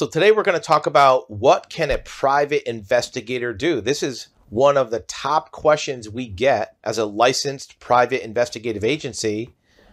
So today we're going to talk about what can a private investigator do? This is one of the top questions we get as a licensed private investigative agency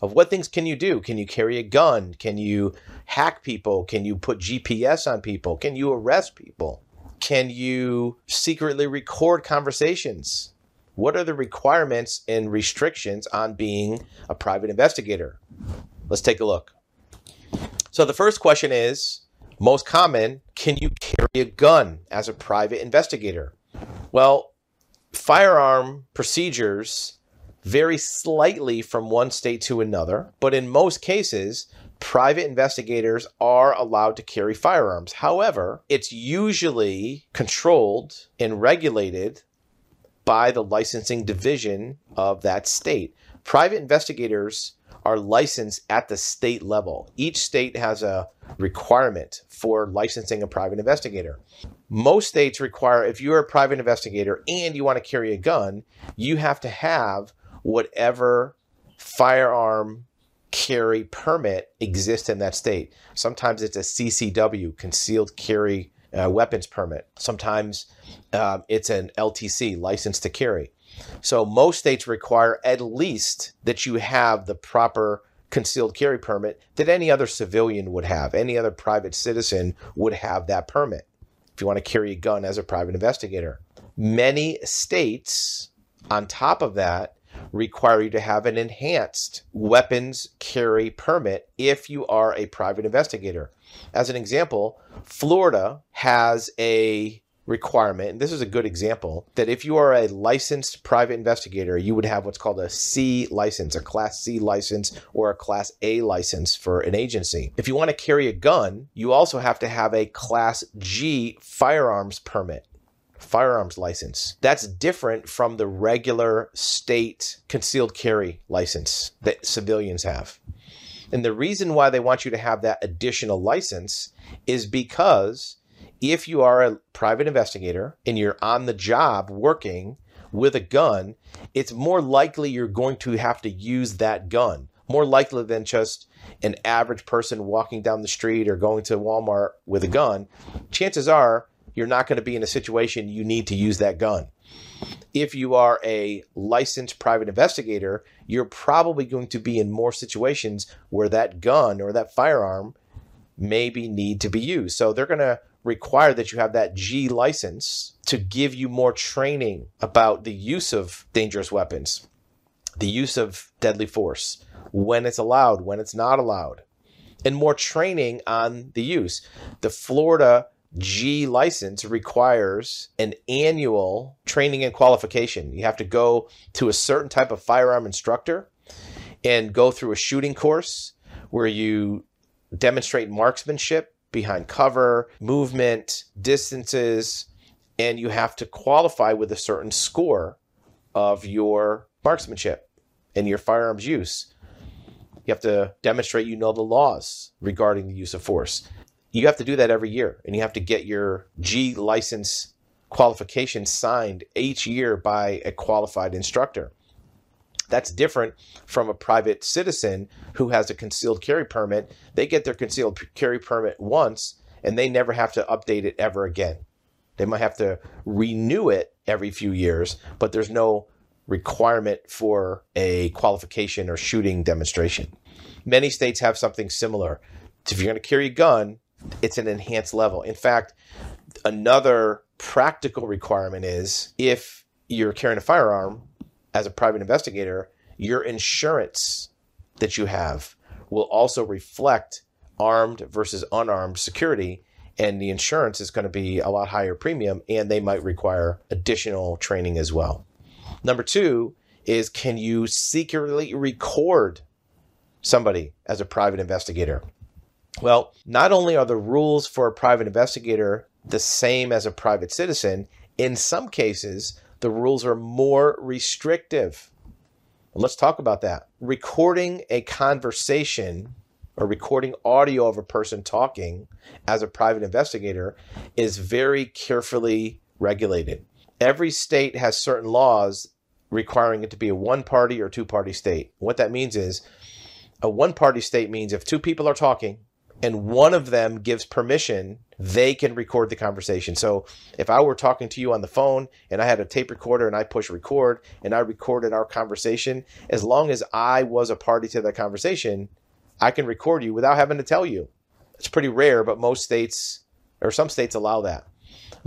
of what things can you do? Can you carry a gun? Can you hack people? Can you put GPS on people? Can you arrest people? Can you secretly record conversations? What are the requirements and restrictions on being a private investigator? Let's take a look. So the first question is most common, can you carry a gun as a private investigator? Well, firearm procedures vary slightly from one state to another, but in most cases, private investigators are allowed to carry firearms. However, it's usually controlled and regulated by the licensing division of that state. Private investigators are licensed at the state level. Each state has a requirement for licensing a private investigator. Most states require if you're a private investigator and you want to carry a gun, you have to have whatever firearm carry permit exists in that state. Sometimes it's a CCW, concealed carry uh, weapons permit. Sometimes uh, it's an LTC, license to carry. So most states require at least that you have the proper concealed carry permit that any other civilian would have. Any other private citizen would have that permit if you want to carry a gun as a private investigator. Many states, on top of that, require you to have an enhanced weapons carry permit if you are a private investigator. As an example, Florida has a requirement, and this is a good example, that if you are a licensed private investigator, you would have what's called a C license, a Class C license, or a Class A license for an agency. If you want to carry a gun, you also have to have a Class G firearms permit firearms license. That's different from the regular state concealed carry license that civilians have. And the reason why they want you to have that additional license is because if you are a private investigator and you're on the job working with a gun, it's more likely you're going to have to use that gun. More likely than just an average person walking down the street or going to Walmart with a gun. Chances are you're not going to be in a situation you need to use that gun. If you are a licensed private investigator, you're probably going to be in more situations where that gun or that firearm maybe need to be used. So they're going to require that you have that G license to give you more training about the use of dangerous weapons, the use of deadly force, when it's allowed, when it's not allowed, and more training on the use. The Florida G license requires an annual training and qualification. You have to go to a certain type of firearm instructor and go through a shooting course where you demonstrate marksmanship behind cover, movement, distances, and you have to qualify with a certain score of your marksmanship and your firearms use. You have to demonstrate you know the laws regarding the use of force you have to do that every year and you have to get your G license qualification signed each year by a qualified instructor. That's different from a private citizen who has a concealed carry permit. They get their concealed carry permit once and they never have to update it ever again. They might have to renew it every few years, but there's no requirement for a qualification or shooting demonstration. Many states have something similar. If you're going to carry a gun, it's an enhanced level. In fact, another practical requirement is if you're carrying a firearm as a private investigator, your insurance that you have will also reflect armed versus unarmed security and the insurance is going to be a lot higher premium and they might require additional training as well. Number 2 is can you secretly record somebody as a private investigator? Well, not only are the rules for a private investigator the same as a private citizen, in some cases, the rules are more restrictive. Let's talk about that. Recording a conversation or recording audio of a person talking as a private investigator is very carefully regulated. Every state has certain laws requiring it to be a one party or two party state. What that means is a one party state means if two people are talking and one of them gives permission, they can record the conversation. So if I were talking to you on the phone and I had a tape recorder and I push record and I recorded our conversation, as long as I was a party to that conversation, I can record you without having to tell you. It's pretty rare, but most states or some states allow that.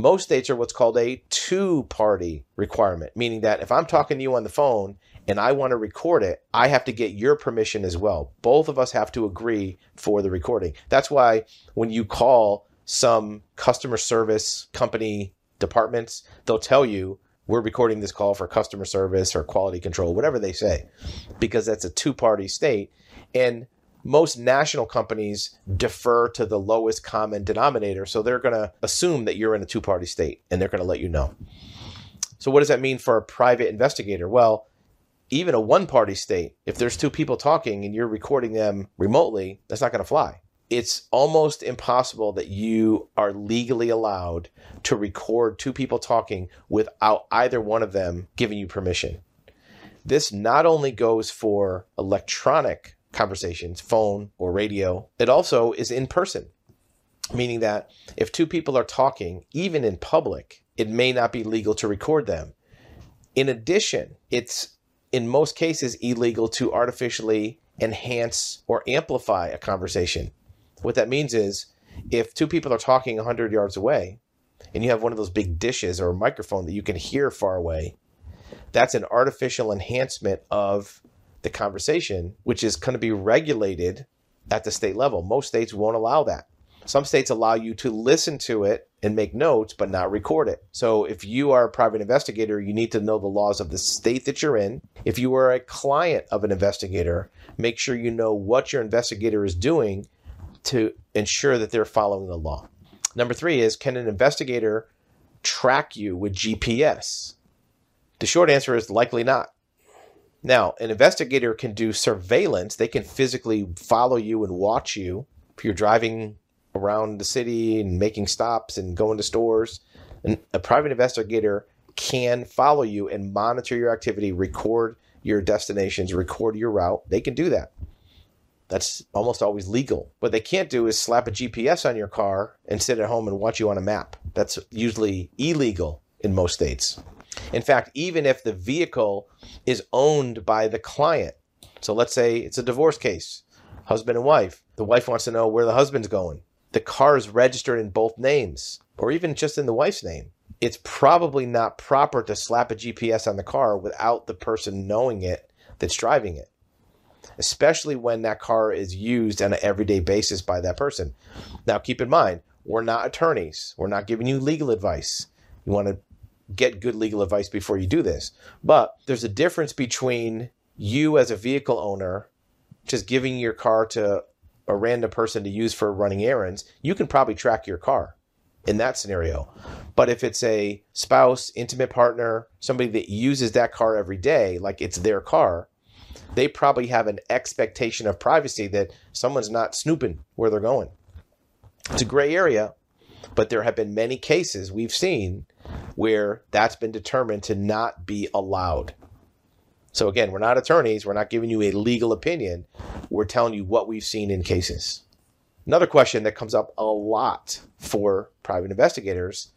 Most states are what's called a two party requirement, meaning that if I'm talking to you on the phone and I want to record it, I have to get your permission as well. Both of us have to agree for the recording. That's why when you call some customer service company departments, they'll tell you we're recording this call for customer service or quality control, whatever they say, because that's a two party state. And most national companies defer to the lowest common denominator. So they're going to assume that you're in a two party state and they're going to let you know. So, what does that mean for a private investigator? Well, even a one party state, if there's two people talking and you're recording them remotely, that's not going to fly. It's almost impossible that you are legally allowed to record two people talking without either one of them giving you permission. This not only goes for electronic conversations, phone or radio, it also is in person, meaning that if two people are talking, even in public, it may not be legal to record them. In addition, it's in most cases illegal to artificially enhance or amplify a conversation. What that means is if two people are talking 100 yards away and you have one of those big dishes or a microphone that you can hear far away, that's an artificial enhancement of the conversation, which is going to be regulated at the state level. Most states won't allow that. Some states allow you to listen to it and make notes, but not record it. So if you are a private investigator, you need to know the laws of the state that you're in. If you are a client of an investigator, make sure you know what your investigator is doing to ensure that they're following the law. Number three is can an investigator track you with GPS? The short answer is likely not. Now, an investigator can do surveillance. They can physically follow you and watch you if you're driving around the city and making stops and going to stores. And a private investigator can follow you and monitor your activity, record your destinations, record your route. They can do that. That's almost always legal. What they can't do is slap a GPS on your car and sit at home and watch you on a map. That's usually illegal in most states. In fact, even if the vehicle is owned by the client, so let's say it's a divorce case, husband and wife, the wife wants to know where the husband's going. The car is registered in both names, or even just in the wife's name. It's probably not proper to slap a GPS on the car without the person knowing it that's driving it, especially when that car is used on an everyday basis by that person. Now, keep in mind, we're not attorneys. We're not giving you legal advice. You want to get good legal advice before you do this. But there's a difference between you as a vehicle owner just giving your car to a random person to use for running errands. You can probably track your car in that scenario. But if it's a spouse, intimate partner, somebody that uses that car every day, like it's their car, they probably have an expectation of privacy that someone's not snooping where they're going. It's a gray area, but there have been many cases we've seen where that's been determined to not be allowed. So again, we're not attorneys, we're not giving you a legal opinion. We're telling you what we've seen in cases. Another question that comes up a lot for private investigators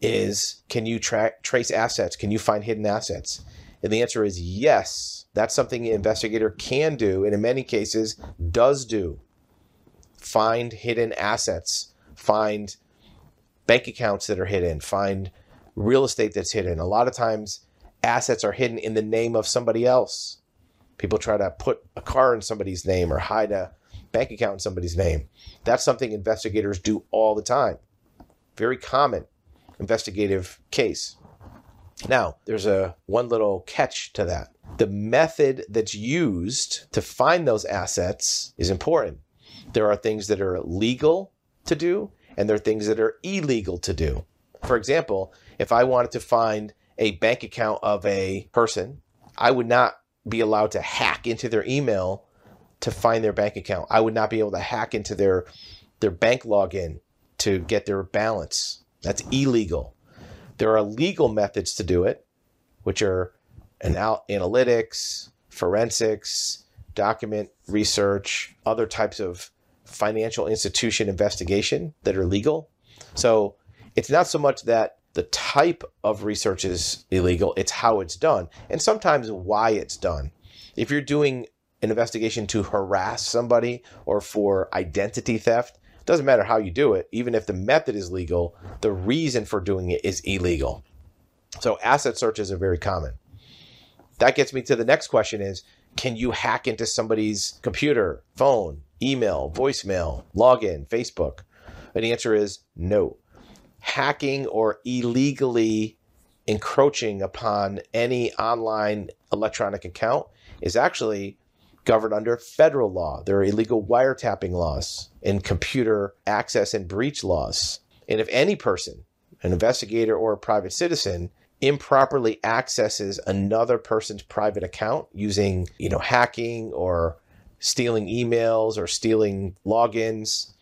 is can you tra- trace assets? Can you find hidden assets? And the answer is yes. That's something an investigator can do, and in many cases does do. Find hidden assets, find bank accounts that are hidden, find real estate that's hidden. A lot of times, assets are hidden in the name of somebody else. People try to put a car in somebody's name or hide a bank account in somebody's name. That's something investigators do all the time. Very common investigative case. Now, there's a one little catch to that. The method that's used to find those assets is important. There are things that are legal to do and there are things that are illegal to do. For example, if I wanted to find a bank account of a person, I would not be allowed to hack into their email to find their bank account. I would not be able to hack into their their bank login to get their balance. That's illegal. There are legal methods to do it, which are anal- analytics, forensics, document research, other types of financial institution investigation that are legal. So it's not so much that the type of research is illegal, it's how it's done, and sometimes why it's done. If you're doing an investigation to harass somebody or for identity theft, doesn't matter how you do it, even if the method is legal, the reason for doing it is illegal. So asset searches are very common. That gets me to the next question is can you hack into somebody's computer, phone, email, voicemail, login, Facebook? And the answer is no. Hacking or illegally encroaching upon any online electronic account is actually governed under federal law. There are illegal wiretapping laws and computer access and breach laws. And if any person, an investigator or a private citizen, improperly accesses another person's private account using, you know, hacking or stealing emails or stealing logins,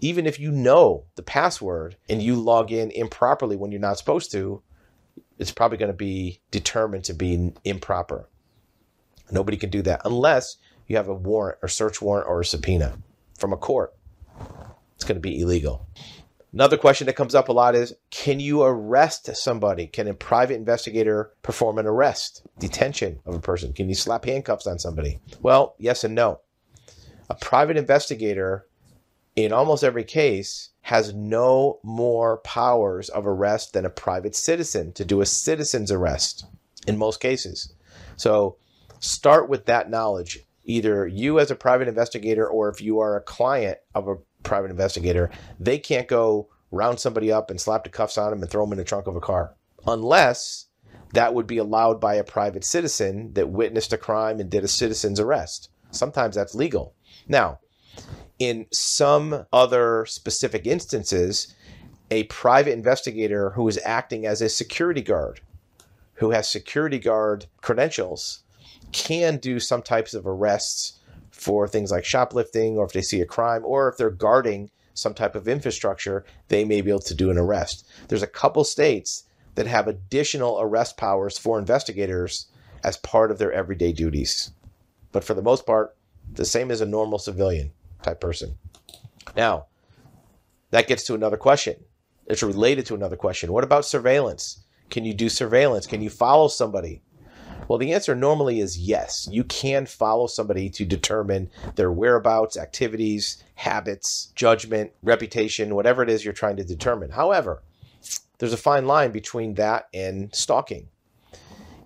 even if you know the password and you log in improperly when you're not supposed to, it's probably going to be determined to be improper. Nobody can do that unless you have a warrant or search warrant or a subpoena from a court. It's going to be illegal. Another question that comes up a lot is can you arrest somebody? Can a private investigator perform an arrest, detention of a person? Can you slap handcuffs on somebody? Well, yes and no. A private investigator, in almost every case, has no more powers of arrest than a private citizen to do a citizen's arrest in most cases. So start with that knowledge either you as a private investigator or if you are a client of a private investigator, they can't go round somebody up and slap the cuffs on them and throw them in the trunk of a car unless that would be allowed by a private citizen that witnessed a crime and did a citizen's arrest. Sometimes that's legal. Now, in some other specific instances, a private investigator who is acting as a security guard, who has security guard credentials, can do some types of arrests for things like shoplifting or if they see a crime or if they're guarding some type of infrastructure, they may be able to do an arrest. There's a couple states that have additional arrest powers for investigators as part of their everyday duties. But for the most part, the same as a normal civilian type person. Now, that gets to another question. It's related to another question. What about surveillance? Can you do surveillance? Can you follow somebody? Well, the answer normally is yes. You can follow somebody to determine their whereabouts, activities, habits, judgment, reputation, whatever it is you're trying to determine. However, there's a fine line between that and stalking.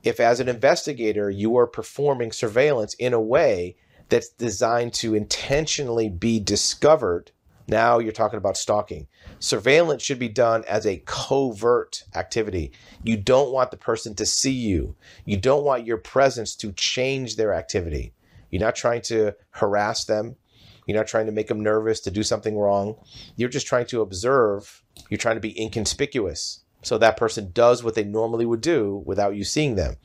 If, as an investigator, you are performing surveillance in a way that's designed to intentionally be discovered now you're talking about stalking. Surveillance should be done as a covert activity. You don't want the person to see you. You don't want your presence to change their activity. You're not trying to harass them. You're not trying to make them nervous to do something wrong. You're just trying to observe. You're trying to be inconspicuous. So that person does what they normally would do without you seeing them.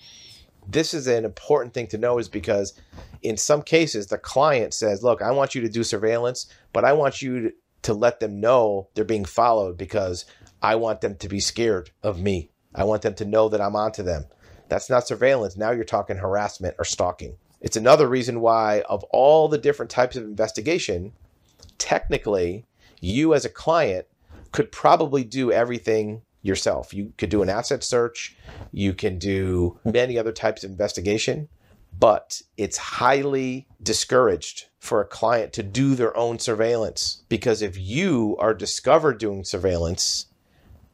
This is an important thing to know is because in some cases the client says, "Look, I want you to do surveillance, but I want you to let them know they're being followed because I want them to be scared of me. I want them to know that I'm onto them." That's not surveillance. Now you're talking harassment or stalking. It's another reason why of all the different types of investigation, technically, you as a client could probably do everything yourself. You could do an asset search, you can do many other types of investigation, but it's highly discouraged for a client to do their own surveillance because if you are discovered doing surveillance,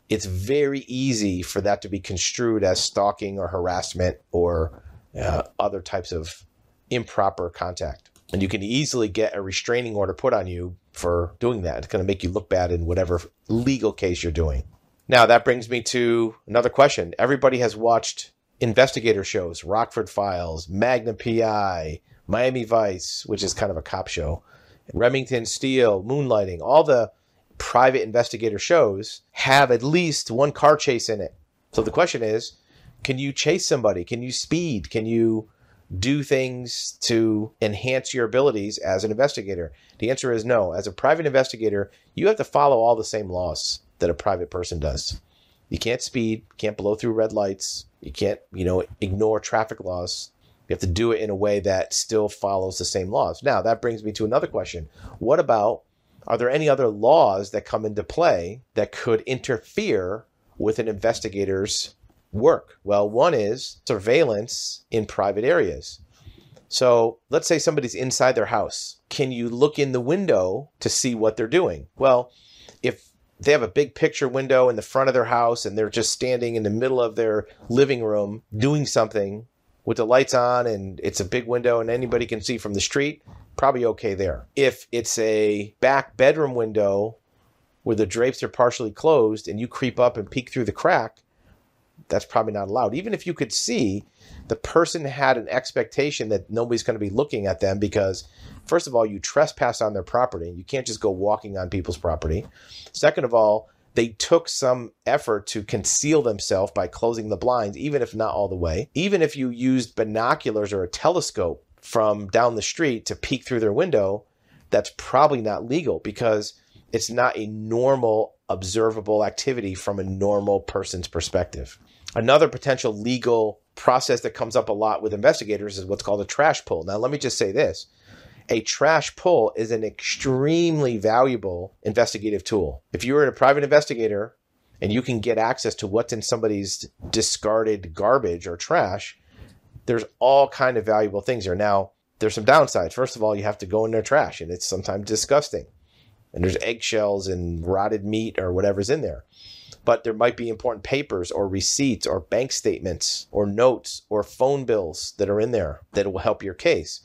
it's very easy for that to be construed as stalking or harassment or uh, other types of improper contact. And you can easily get a restraining order put on you for doing that. It's going to make you look bad in whatever legal case you're doing. Now, that brings me to another question. Everybody has watched investigator shows, Rockford Files, Magnum PI, Miami Vice, which is kind of a cop show, Remington Steele, Moonlighting, all the private investigator shows have at least one car chase in it. So the question is, can you chase somebody? Can you speed? Can you do things to enhance your abilities as an investigator? The answer is no. As a private investigator, you have to follow all the same laws that a private person does. You can't speed, can't blow through red lights, you can't, you know, ignore traffic laws. You have to do it in a way that still follows the same laws. Now, that brings me to another question. What about are there any other laws that come into play that could interfere with an investigator's work? Well, one is surveillance in private areas. So let's say somebody's inside their house. Can you look in the window to see what they're doing? Well, they have a big picture window in the front of their house and they're just standing in the middle of their living room doing something with the lights on and it's a big window and anybody can see from the street, probably okay there. If it's a back bedroom window where the drapes are partially closed and you creep up and peek through the crack, that's probably not allowed. Even if you could see, the person had an expectation that nobody's going to be looking at them because, first of all, you trespass on their property. You can't just go walking on people's property. Second of all, they took some effort to conceal themselves by closing the blinds, even if not all the way. Even if you used binoculars or a telescope from down the street to peek through their window, that's probably not legal because it's not a normal observable activity from a normal person's perspective. Another potential legal process that comes up a lot with investigators is what's called a trash pull. Now, let me just say this a trash pull is an extremely valuable investigative tool. If you're a private investigator and you can get access to what's in somebody's discarded garbage or trash, there's all kind of valuable things there. Now, there's some downsides. First of all, you have to go in their trash and it's sometimes disgusting. And there's eggshells and rotted meat or whatever's in there. But there might be important papers or receipts or bank statements or notes or phone bills that are in there that will help your case.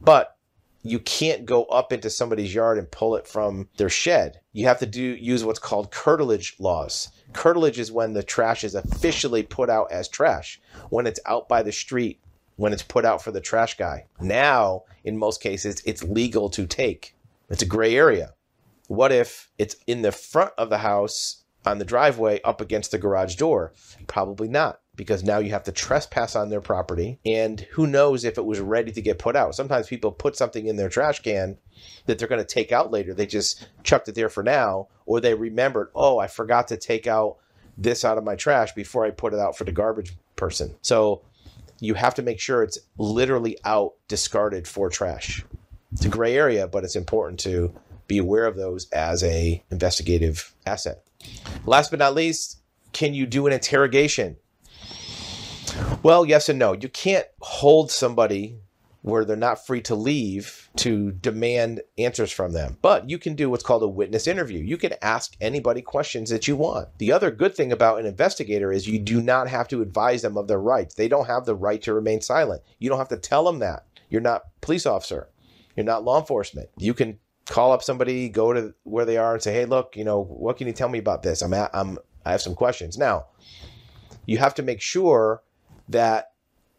But you can't go up into somebody's yard and pull it from their shed. You have to do use what's called curtilage laws. Curtilage is when the trash is officially put out as trash, when it's out by the street, when it's put out for the trash guy. Now, in most cases, it's legal to take. It's a gray area. What if it's in the front of the house on the driveway up against the garage door? Probably not because now you have to trespass on their property and who knows if it was ready to get put out. Sometimes people put something in their trash can that they're going to take out later. They just chucked it there for now or they remembered, "Oh, I forgot to take out this out of my trash before I put it out for the garbage person." So you have to make sure it's literally out discarded for trash. It's a gray area, but it's important to be aware of those as a investigative asset. Last but not least, can you do an interrogation? Well, yes and no. You can't hold somebody where they're not free to leave to demand answers from them. But you can do what's called a witness interview. You can ask anybody questions that you want. The other good thing about an investigator is you do not have to advise them of their rights. They don't have the right to remain silent. You don't have to tell them that. You're not police officer. You're not law enforcement. You can call up somebody, go to where they are and say, "Hey, look, you know, what can you tell me about this? I'm at, I'm I have some questions." Now, you have to make sure that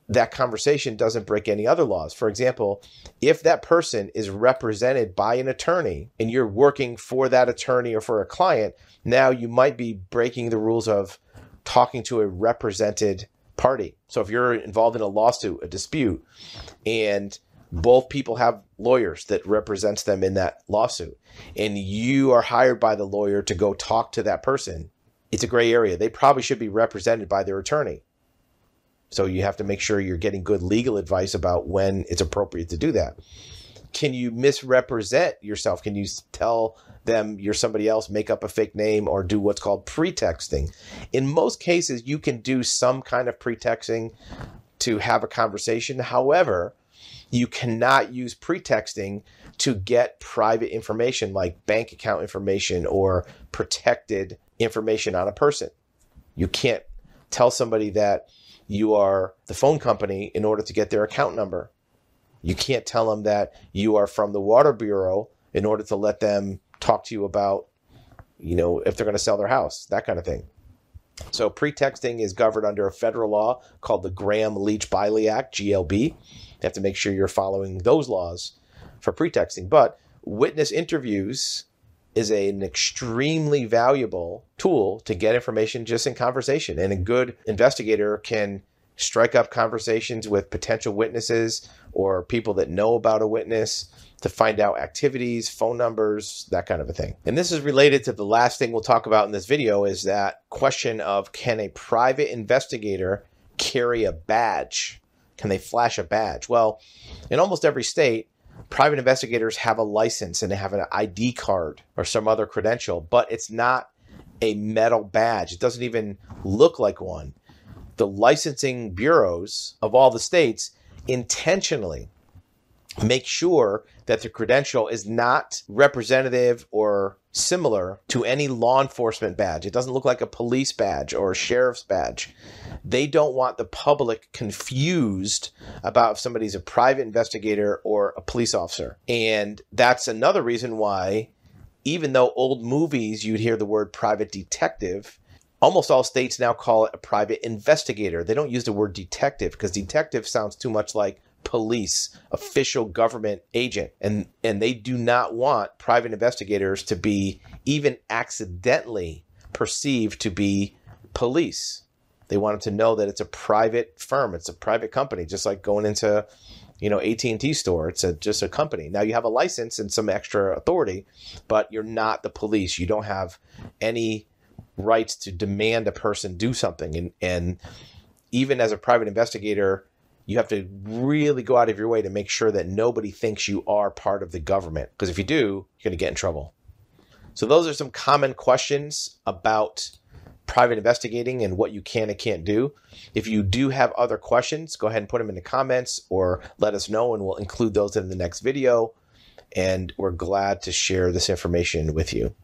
that conversation doesn't break any other laws. For example, if that person is represented by an attorney and you're working for that attorney or for a client, now you might be breaking the rules of talking to a represented party. So if you're involved in a lawsuit, a dispute, and both people have lawyers that represents them in that lawsuit and you are hired by the lawyer to go talk to that person, it's a gray area. They probably should be represented by their attorney so you have to make sure you're getting good legal advice about when it's appropriate to do that. Can you misrepresent yourself? Can you tell them you're somebody else, make up a fake name, or do what's called pretexting? In most cases, you can do some kind of pretexting to have a conversation. However, you cannot use pretexting to get private information like bank account information or protected information on a person. You can't tell somebody that you are the phone company in order to get their account number. You can't tell them that you are from the water bureau in order to let them talk to you about, you know, if they're going to sell their house, that kind of thing. So pretexting is governed under a federal law called the Gramm Leach Bliley Act, GLB. You have to make sure you're following those laws for pretexting. But witness interviews is a, an extremely valuable tool to get information just in conversation. And a good investigator can strike up conversations with potential witnesses or people that know about a witness to find out activities, phone numbers, that kind of a thing. And this is related to the last thing we'll talk about in this video is that question of can a private investigator carry a badge? Can they flash a badge? Well, in almost every state, private investigators have a license and they have an ID card or some other credential, but it's not a metal badge. It doesn't even look like one. The licensing bureaus of all the states intentionally make sure that the credential is not representative or similar to any law enforcement badge. It doesn't look like a police badge or a sheriff's badge. They don't want the public confused about if somebody's a private investigator or a police officer. And that's another reason why, even though old movies you'd hear the word private detective, almost all states now call it a private investigator. They don't use the word detective because detective sounds too much like police, official government agent. And and they do not want private investigators to be even accidentally perceived to be police. They want them to know that it's a private firm, it's a private company, just like going into you know AT&T store it's a, just a company now you have a license and some extra authority but you're not the police you don't have any rights to demand a person do something and and even as a private investigator you have to really go out of your way to make sure that nobody thinks you are part of the government. Because if you do, you're going to get in trouble. So, those are some common questions about private investigating and what you can and can't do. If you do have other questions, go ahead and put them in the comments or let us know, and we'll include those in the next video. And we're glad to share this information with you.